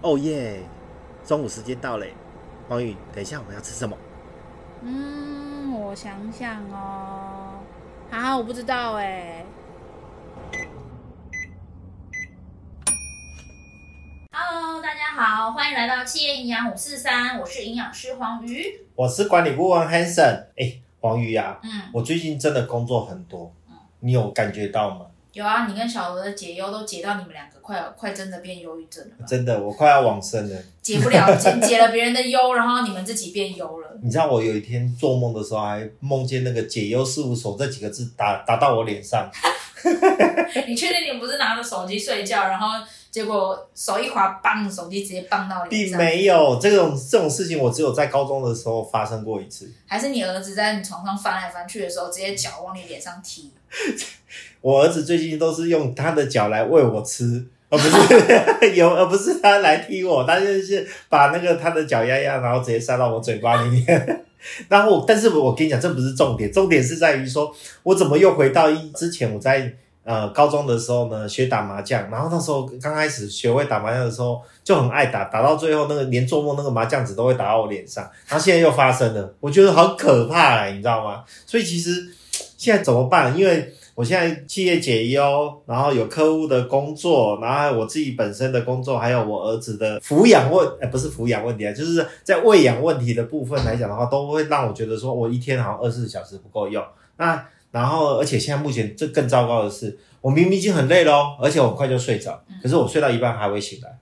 哦耶！中午时间到嘞，黄宇，等一下我们要吃什么？嗯，我想想哦，啊，我不知道哎。Hello，大家好，欢迎来到企业营养五四三，我是营养师黄瑜，我是管理顾问 Hanson。哎，黄瑜呀，嗯，我最近真的工作很多，嗯，你有感觉到吗？有啊，你跟小罗的解忧都解到你们两个快要快真的变忧郁症了。真的，我快要往生了。解不了，解解了别人的忧，然后你们自己变忧了。你知道我有一天做梦的时候，还梦见那个解忧事务所这几个字打打到我脸上。你确定你不是拿着手机睡觉，然后结果手一滑，棒，手机直接棒到脸上？并没有这种这种事情，我只有在高中的时候发生过一次。还是你儿子在你床上翻来翻去的时候，直接脚往你脸上踢？我儿子最近都是用他的脚来喂我吃，而不是 有，而不是他来踢我，他就是把那个他的脚丫丫，然后直接塞到我嘴巴里面。然后，但是我跟你讲，这不是重点，重点是在于说，我怎么又回到一之前我在呃高中的时候呢，学打麻将，然后那时候刚开始学会打麻将的时候就很爱打，打到最后那个连做梦那个麻将纸都会打到我脸上，然后现在又发生了，我觉得好可怕欸，你知道吗？所以其实现在怎么办？因为我现在企业解忧，然后有客户的工作，然后我自己本身的工作，还有我儿子的抚养问，呃，不是抚养问题啊，就是在喂养问题的部分来讲的话，都会让我觉得说我一天好像二十四小时不够用。那然后，而且现在目前这更糟糕的是，我明明已经很累咯，而且我很快就睡着，可是我睡到一半还会醒来。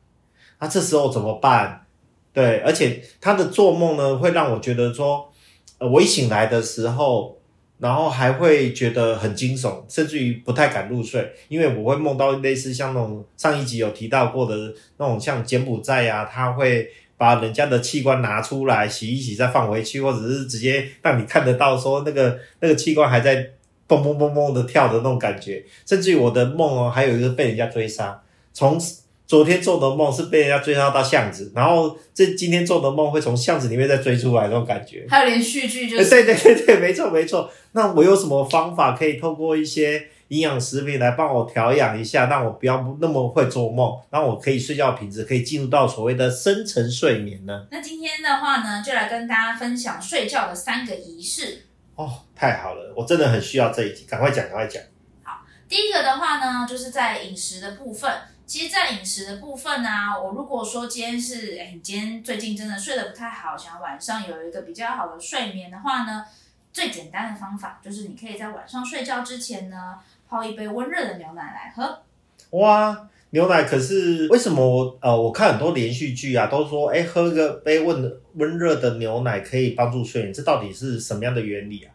那这时候怎么办？对，而且他的做梦呢，会让我觉得说，呃，我一醒来的时候。然后还会觉得很惊悚，甚至于不太敢入睡，因为我会梦到类似像那种上一集有提到过的那种像柬埔寨啊，他会把人家的器官拿出来洗一洗再放回去，或者是直接让你看得到说那个那个器官还在蹦蹦蹦蹦的跳的那种感觉，甚至于我的梦哦，还有一个被人家追杀，从。昨天做的梦是被人家追杀到巷子，然后这今天做的梦会从巷子里面再追出来那种感觉。还有连续剧就是。对对对对，没错没错。那我有什么方法可以透过一些营养食品来帮我调养一下，让我不要那么会做梦，让我可以睡觉品质可以进入到所谓的深层睡眠呢？那今天的话呢，就来跟大家分享睡觉的三个仪式。哦，太好了，我真的很需要这一集，赶快讲，赶快讲。好，第一个的话呢，就是在饮食的部分。其实，在饮食的部分呢、啊，我如果说今天是，哎，你今天最近真的睡得不太好，想要晚上有一个比较好的睡眠的话呢，最简单的方法就是你可以在晚上睡觉之前呢，泡一杯温热的牛奶来喝。哇，牛奶可是为什么我呃，我看很多连续剧啊，都说，哎，喝个杯温温热的牛奶可以帮助睡眠，这到底是什么样的原理啊？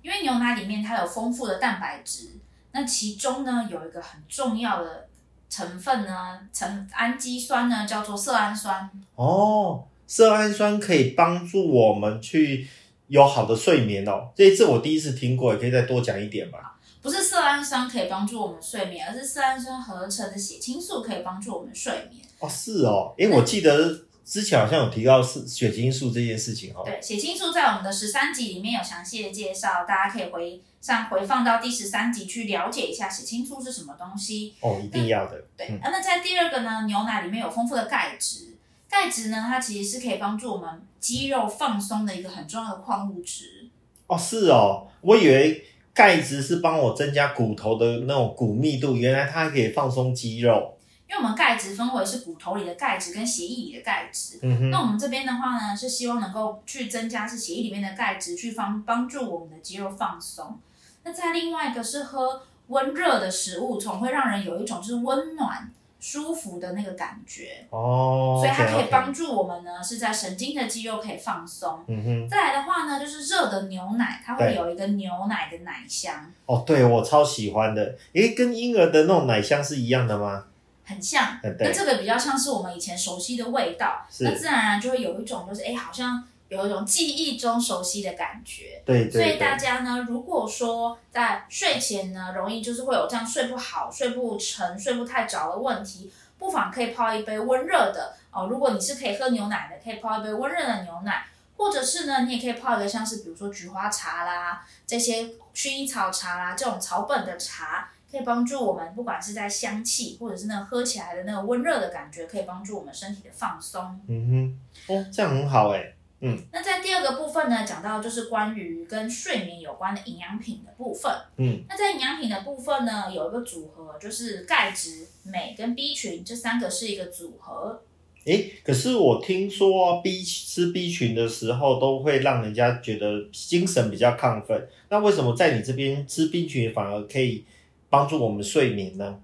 因为牛奶里面它有丰富的蛋白质，那其中呢有一个很重要的。成分呢，成氨基酸呢，叫做色氨酸。哦，色氨酸可以帮助我们去有好的睡眠哦。这一次我第一次听过，也可以再多讲一点吧？不是色氨酸可以帮助我们睡眠，而是色氨酸合成的血清素可以帮助我们睡眠。哦，是哦，诶，我记得。之前好像有提到是血清素这件事情哦，对，血清素在我们的十三集里面有详细的介绍，大家可以回上回放到第十三集去了解一下血清素是什么东西哦，一定要的。对，嗯、那在第二个呢，牛奶里面有丰富的钙质，钙质呢，它其实是可以帮助我们肌肉放松的一个很重要的矿物质。哦，是哦，我以为钙质是帮我增加骨头的那种骨密度，原来它还可以放松肌肉。因为我们钙质分为是骨头里的钙质跟血液里的钙质，嗯哼，那我们这边的话呢，是希望能够去增加是血液里面的钙质，去帮帮助我们的肌肉放松。那再另外一个是喝温热的食物，总会让人有一种就是温暖舒服的那个感觉。哦，所以它可以帮助我们呢是在神经的肌肉可以放松。嗯哼，再来的话呢，就是热的牛奶，它会有一个牛奶的奶香。哦，对，我超喜欢的，诶，跟婴儿的那种奶香是一样的吗？很像，那这个比较像是我们以前熟悉的味道，那自然而然就会有一种就是哎，好像有一种记忆中熟悉的感觉。对，对，对，所以大家呢，如果说在睡前呢，容易就是会有这样睡不好、睡不沉、睡不太着的问题，不妨可以泡一杯温热的哦。如果你是可以喝牛奶的，可以泡一杯温热的牛奶，或者是呢，你也可以泡一个像是比如说菊花茶啦、这些薰衣草茶啦这种草本的茶。可以帮助我们，不管是在香气，或者是那个喝起来的那个温热的感觉，可以帮助我们身体的放松。嗯哼，哦，这样很好哎。嗯，那在第二个部分呢，讲到就是关于跟睡眠有关的营养品的部分。嗯，那在营养品的部分呢，有一个组合，就是钙质、镁跟 B 群这三个是一个组合。诶，可是我听说 B 吃 B 群的时候，都会让人家觉得精神比较亢奋。那为什么在你这边吃 B 群反而可以帮助我们睡眠呢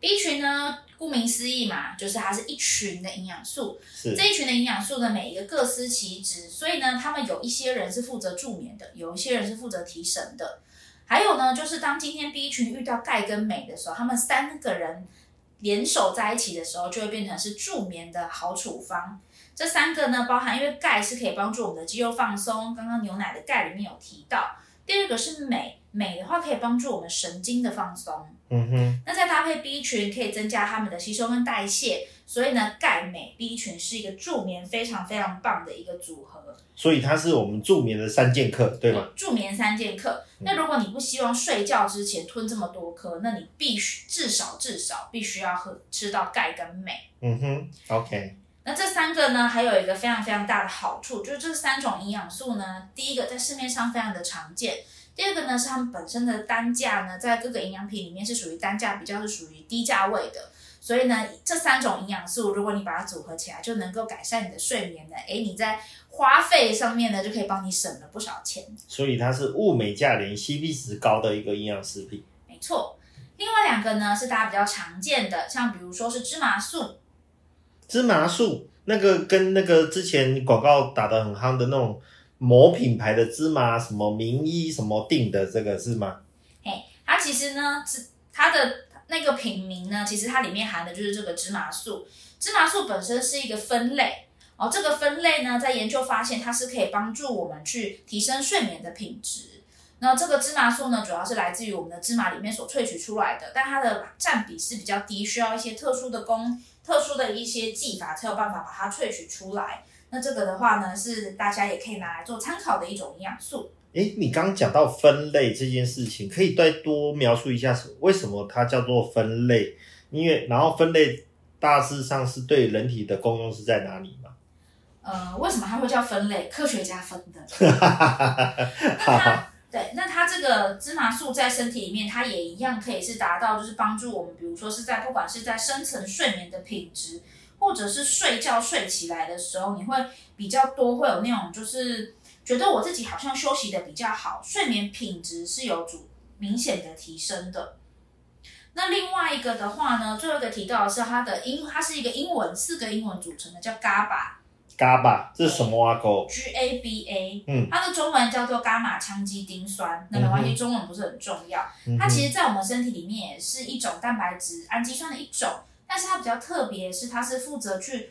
？B 群呢？顾名思义嘛，就是它是一群的营养素。这一群的营养素呢，每一个各司其职，所以呢，他们有一些人是负责助眠的，有一些人是负责提神的。还有呢，就是当今天 B 群遇到钙跟镁的时候，他们三个人联手在一起的时候，就会变成是助眠的好处方。这三个呢，包含因为钙是可以帮助我们的肌肉放松，刚刚牛奶的钙里面有提到。第二个是镁，镁的话可以帮助我们神经的放松。嗯哼，那再搭配 B 群，可以增加它们的吸收跟代谢，所以呢，钙镁 B 群是一个助眠非常非常棒的一个组合。所以它是我们助眠的三剑客，对吗？助眠三剑客。那如果你不希望睡觉之前吞这么多颗，那你必须至少至少必须要喝吃到钙跟镁。嗯哼，OK。那这三个呢，还有一个非常非常大的好处，就是这三种营养素呢，第一个在市面上非常的常见。第二个呢，是它们本身的单价呢，在各个营养品里面是属于单价比较是属于低价位的，所以呢，这三种营养素，如果你把它组合起来，就能够改善你的睡眠的。诶，你在花费上面呢，就可以帮你省了不少钱。所以它是物美价廉、CP 值高的一个营养食品。没错，另外两个呢，是大家比较常见的，像比如说是芝麻素。芝麻素那个跟那个之前广告打得很夯的那种。某品牌的芝麻，什么名医什么定的，这个是吗？哎，它其实呢，是它的那个品名呢，其实它里面含的就是这个芝麻素。芝麻素本身是一个分类哦，这个分类呢，在研究发现它是可以帮助我们去提升睡眠的品质。那这个芝麻素呢，主要是来自于我们的芝麻里面所萃取出来的，但它的占比是比较低，需要一些特殊的工、特殊的一些技法才有办法把它萃取出来。那这个的话呢，是大家也可以拿来做参考的一种营养素。诶，你刚刚讲到分类这件事情，可以再多描述一下，为什么它叫做分类？因为然后分类大致上是对人体的功用是在哪里吗？呃，为什么它会叫分类？科学家分的。那它对，那它这个芝麻素在身体里面，它也一样可以是达到，就是帮助我们，比如说是在不管是在深层睡眠的品质。或者是睡觉睡起来的时候，你会比较多会有那种，就是觉得我自己好像休息的比较好，睡眠品质是有主明显的提升的。那另外一个的话呢，最后一个提到的是它的英，它是一个英文，四个英文组成的，叫 GABA。GABA 这是什么啊？狗？G A B A。嗯。它的中文叫做伽马羟基丁酸。那没关系，中文不是很重要。它其实，在我们身体里面也是一种蛋白质氨基酸的一种。但是它比较特别，是它是负责去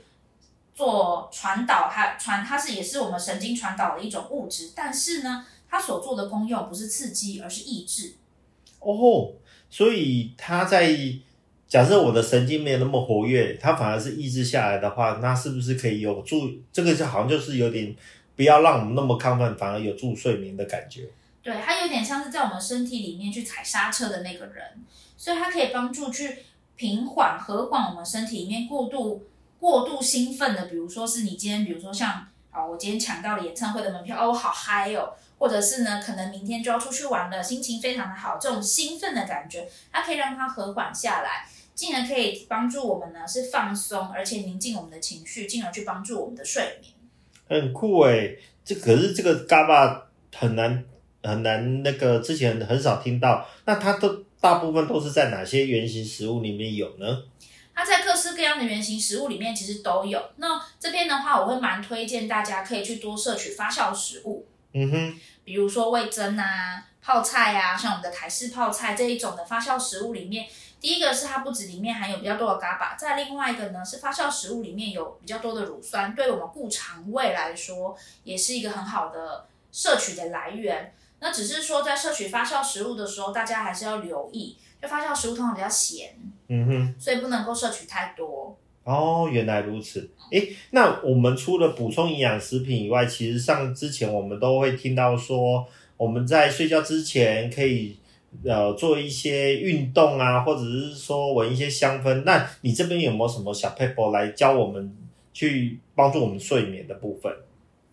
做传导，它传它是也是我们神经传导的一种物质。但是呢，它所做的功用不是刺激，而是抑制。哦，所以它在假设我的神经没有那么活跃，它反而是抑制下来的话，那是不是可以有助？这个就好像就是有点不要让我们那么亢奋，反而有助睡眠的感觉。对，它有点像是在我们身体里面去踩刹车的那个人，所以它可以帮助去。平缓和缓我们身体里面过度过度兴奋的，比如说是你今天，比如说像啊，我今天抢到了演唱会的门票，哦，我好嗨哦，或者是呢，可能明天就要出去玩了，心情非常的好，这种兴奋的感觉，它可以让它和缓下来，进而可以帮助我们呢是放松，而且宁静我们的情绪，进而去帮助我们的睡眠。很酷诶，这可是这个 GABA 很难很难，那个之前很少听到，那它都。大部分都是在哪些原型食物里面有呢？它在各式各样的原型食物里面其实都有。那这边的话，我会蛮推荐大家可以去多摄取发酵食物。嗯哼，比如说味增啊、泡菜啊，像我们的台式泡菜这一种的发酵食物里面，第一个是它不止里面含有比较多的 GABA，再另外一个呢是发酵食物里面有比较多的乳酸，对我们顾肠胃来说也是一个很好的摄取的来源。那只是说，在摄取发酵食物的时候，大家还是要留意，就发酵食物通常比较咸，嗯哼，所以不能够摄取太多。哦，原来如此。诶，那我们除了补充营养食品以外，其实像之前我们都会听到说，我们在睡觉之前可以呃做一些运动啊，或者是说闻一些香氛。那你这边有没有什么小 paper 来教我们去帮助我们睡眠的部分？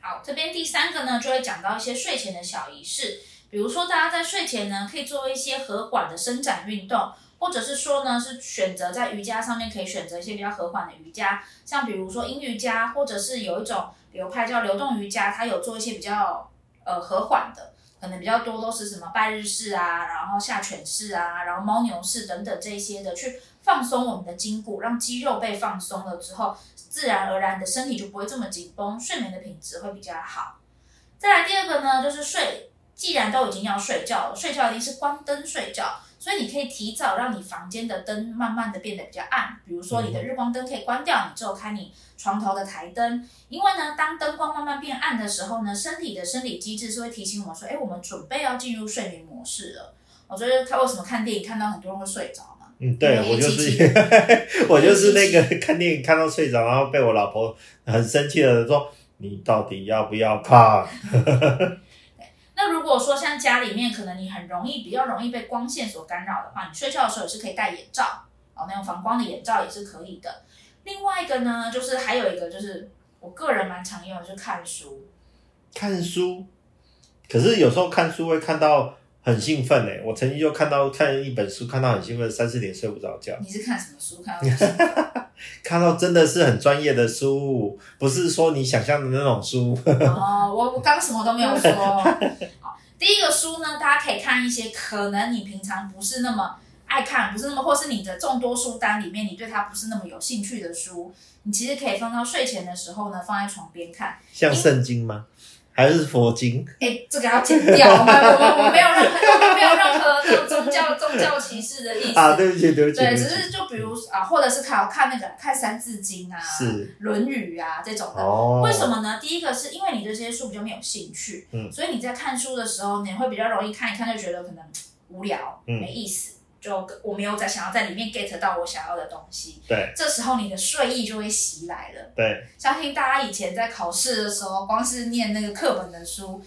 好，这边第三个呢，就会讲到一些睡前的小仪式，比如说大家在睡前呢，可以做一些和缓的伸展运动，或者是说呢，是选择在瑜伽上面可以选择一些比较和缓的瑜伽，像比如说阴瑜伽，或者是有一种流派叫流动瑜伽，它有做一些比较呃和缓的，可能比较多都是什么拜日式啊，然后下犬式啊，然后猫牛式等等这些的，去放松我们的筋骨，让肌肉被放松了之后。自然而然的身体就不会这么紧绷，睡眠的品质会比较好。再来第二个呢，就是睡，既然都已经要睡觉了，睡觉一定是关灯睡觉，所以你可以提早让你房间的灯慢慢的变得比较暗，比如说你的日光灯可以关掉，你只有开你床头的台灯，因为呢，当灯光慢慢变暗的时候呢，身体的生理机制是会提醒我们说，哎，我们准备要进入睡眠模式了。我觉得他为什么看电影看到很多人会睡着？嗯，对，我就是，我就是那个看电影看到睡着，然后被我老婆很生气的说：“你到底要不要怕？”那如果说像家里面，可能你很容易比较容易被光线所干扰的话，你睡觉的时候也是可以戴眼罩哦，那种防光的眼罩也是可以的。另外一个呢，就是还有一个就是我个人蛮常用的，就是看书。看书，可是有时候看书会看到。很兴奋哎！我曾经就看到看一本书，看到很兴奋，三四点睡不着觉。你是看什么书？看到看到真的是很专业的书，不是说你想象的那种书。哦，我我刚什么都没有说。好，第一个书呢，大家可以看一些可能你平常不是那么爱看，不是那么，或是你的众多书单里面，你对它不是那么有兴趣的书，你其实可以放到睡前的时候呢，放在床边看。像圣经吗？还是佛经？哎、欸，这个要剪掉，我们我们没有任何没有任何那种宗教宗教歧视的意思啊！对不起，对不起，对，只是就比如啊，或者是看看那个看三字经啊，是《论语》啊这种的。哦，为什么呢？第一个是因为你对这些书比较没有兴趣，嗯，所以你在看书的时候，你会比较容易看一看就觉得可能无聊，嗯，没意思。就我没有在想要在里面 get 到我想要的东西，对，这时候你的睡意就会袭来了。对，相信大家以前在考试的时候，光是念那个课本的书，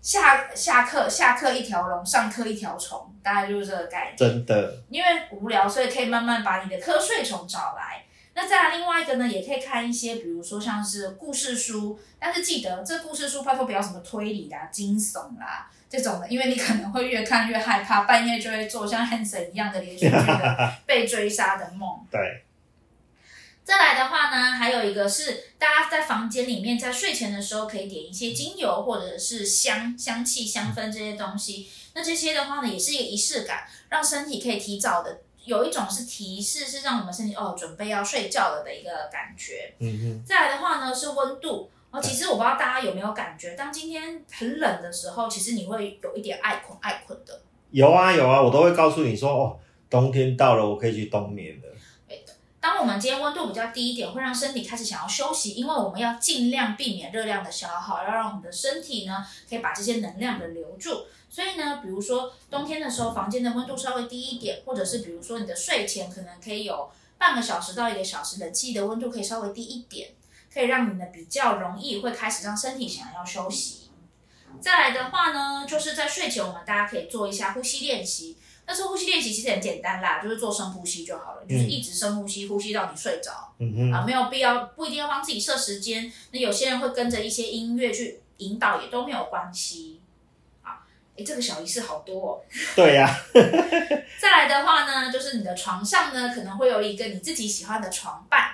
下下课下课一条龙，上课一条虫，大概就是这个概念。真的，因为无聊，所以可以慢慢把你的瞌睡虫找来。那再来另外一个呢，也可以看一些，比如说像是故事书，但是记得这故事书拜托不要什么推理啦、惊悚啦。这种的，因为你可能会越看越害怕，半夜就会做像 Hanson 一样的连续剧的被追杀的梦。对。再来的话呢，还有一个是大家在房间里面在睡前的时候可以点一些精油或者是香香气香氛这些东西。那这些的话呢，也是一个仪式感，让身体可以提早的有一种是提示，是让我们身体哦准备要睡觉了的一个感觉。嗯嗯。再来的话呢，是温度。哦，其实我不知道大家有没有感觉，当今天很冷的时候，其实你会有一点爱困爱困的。有啊有啊，我都会告诉你说，哦，冬天到了，我可以去冬眠了。对的，当我们今天温度比较低一点，会让身体开始想要休息，因为我们要尽量避免热量的消耗，要让我们的身体呢可以把这些能量的留住。所以呢，比如说冬天的时候，房间的温度稍微低一点，或者是比如说你的睡前可能可以有半个小时到一个小时，冷气的温度可以稍微低一点。可以让你呢比较容易会开始让身体想要休息。再来的话呢，就是在睡前我们大家可以做一下呼吸练习。但是呼吸练习其实很简单啦，就是做深呼吸就好了，就是一直深呼吸，呼吸到你睡着。嗯嗯。啊，没有必要，不一定要帮自己设时间。那有些人会跟着一些音乐去引导，也都没有关系。啊，诶，这个小仪式好多哦。对呀、啊。再来的话呢，就是你的床上呢，可能会有一个你自己喜欢的床伴。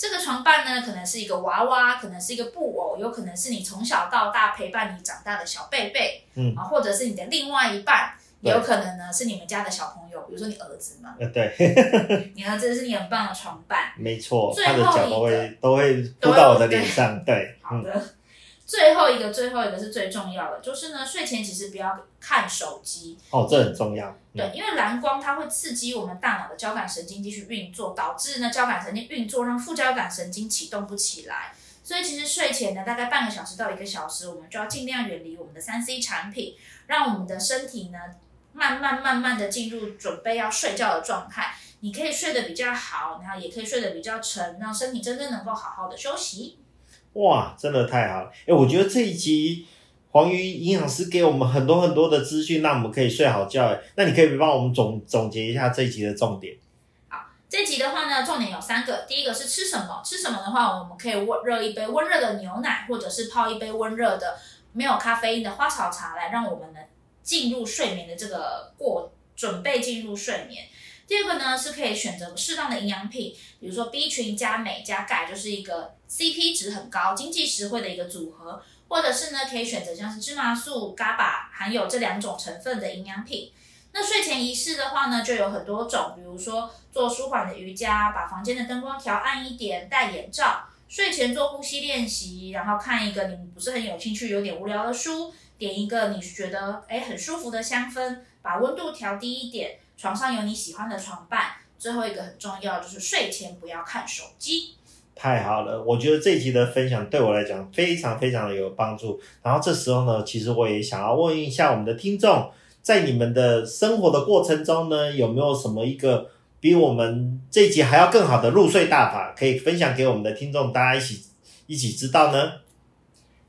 这个床伴呢，可能是一个娃娃，可能是一个布偶，有可能是你从小到大陪伴你长大的小贝贝，嗯。啊，或者是你的另外一半，也有可能呢是你们家的小朋友，比如说你儿子嘛，呃，对，你儿子是你很棒的床伴，没错，他的脚都会都会扑到我的脸上，对，对好的。嗯最后一个，最后一个是最重要的，就是呢，睡前其实不要看手机哦，这很重要。对，因为蓝光它会刺激我们大脑的交感神经继续运作，导致呢交感神经运作让副交感神经启动不起来。所以其实睡前呢，大概半个小时到一个小时，我们就要尽量远离我们的三 C 产品，让我们的身体呢慢慢慢慢的进入准备要睡觉的状态。你可以睡得比较好，然后也可以睡得比较沉，让身体真正能够好好的休息。哇，真的太好了！哎，我觉得这一集黄鱼营养师给我们很多很多的资讯，让我们可以睡好觉。那你可以帮我们总总结一下这一集的重点。好，这集的话呢，重点有三个。第一个是吃什么？吃什么的话，我们可以温热一杯温热的牛奶，或者是泡一杯温热的没有咖啡因的花草茶，来让我们能进入睡眠的这个过准备进入睡眠。第二个呢，是可以选择适当的营养品，比如说 B 群加镁加钙，就是一个 CP 值很高、经济实惠的一个组合。或者是呢，可以选择像是芝麻素、GABA 含有这两种成分的营养品。那睡前仪式的话呢，就有很多种，比如说做舒缓的瑜伽，把房间的灯光调暗一点，戴眼罩，睡前做呼吸练习，然后看一个你不是很有兴趣、有点无聊的书，点一个你觉得诶很舒服的香氛，把温度调低一点。床上有你喜欢的床伴，最后一个很重要就是睡前不要看手机。太好了，我觉得这一集的分享对我来讲非常非常的有帮助。然后这时候呢，其实我也想要问一下我们的听众，在你们的生活的过程中呢，有没有什么一个比我们这一集还要更好的入睡大法，可以分享给我们的听众，大家一起一起知道呢？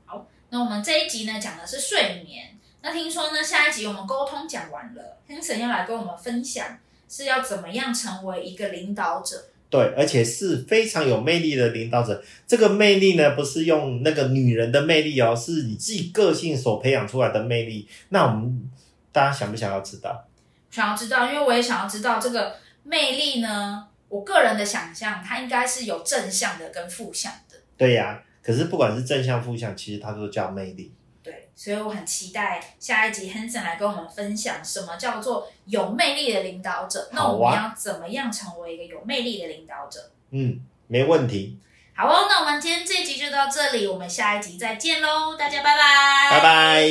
好，那我们这一集呢讲的是睡眠。那听说呢，下一集我们沟通讲完了，Hanson 要来跟我们分享是要怎么样成为一个领导者。对，而且是非常有魅力的领导者。这个魅力呢，不是用那个女人的魅力哦，是你自己个性所培养出来的魅力。那我们大家想不想要知道？想要知道，因为我也想要知道这个魅力呢。我个人的想象，它应该是有正向的跟负向的。对呀、啊，可是不管是正向负向，其实它都叫魅力。对，所以我很期待下一集 Hanson 来跟我们分享什么叫做有魅力的领导者。那我们要怎么样成为一个有魅力的领导者？嗯，没问题。好哦，那我们今天这集就到这里，我们下一集再见喽，大家拜拜，拜拜。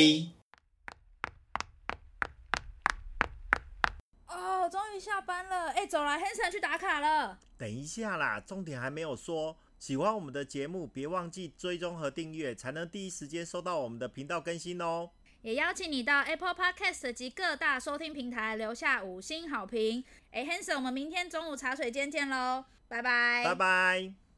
哦，终于下班了，哎，走了，Hanson 去打卡了。等一下啦，重点还没有说。喜欢我们的节目，别忘记追踪和订阅，才能第一时间收到我们的频道更新哦。也邀请你到 Apple Podcast 及各大收听平台留下五星好评。哎，Hanson，我们明天中午茶水间见喽，拜拜，拜拜。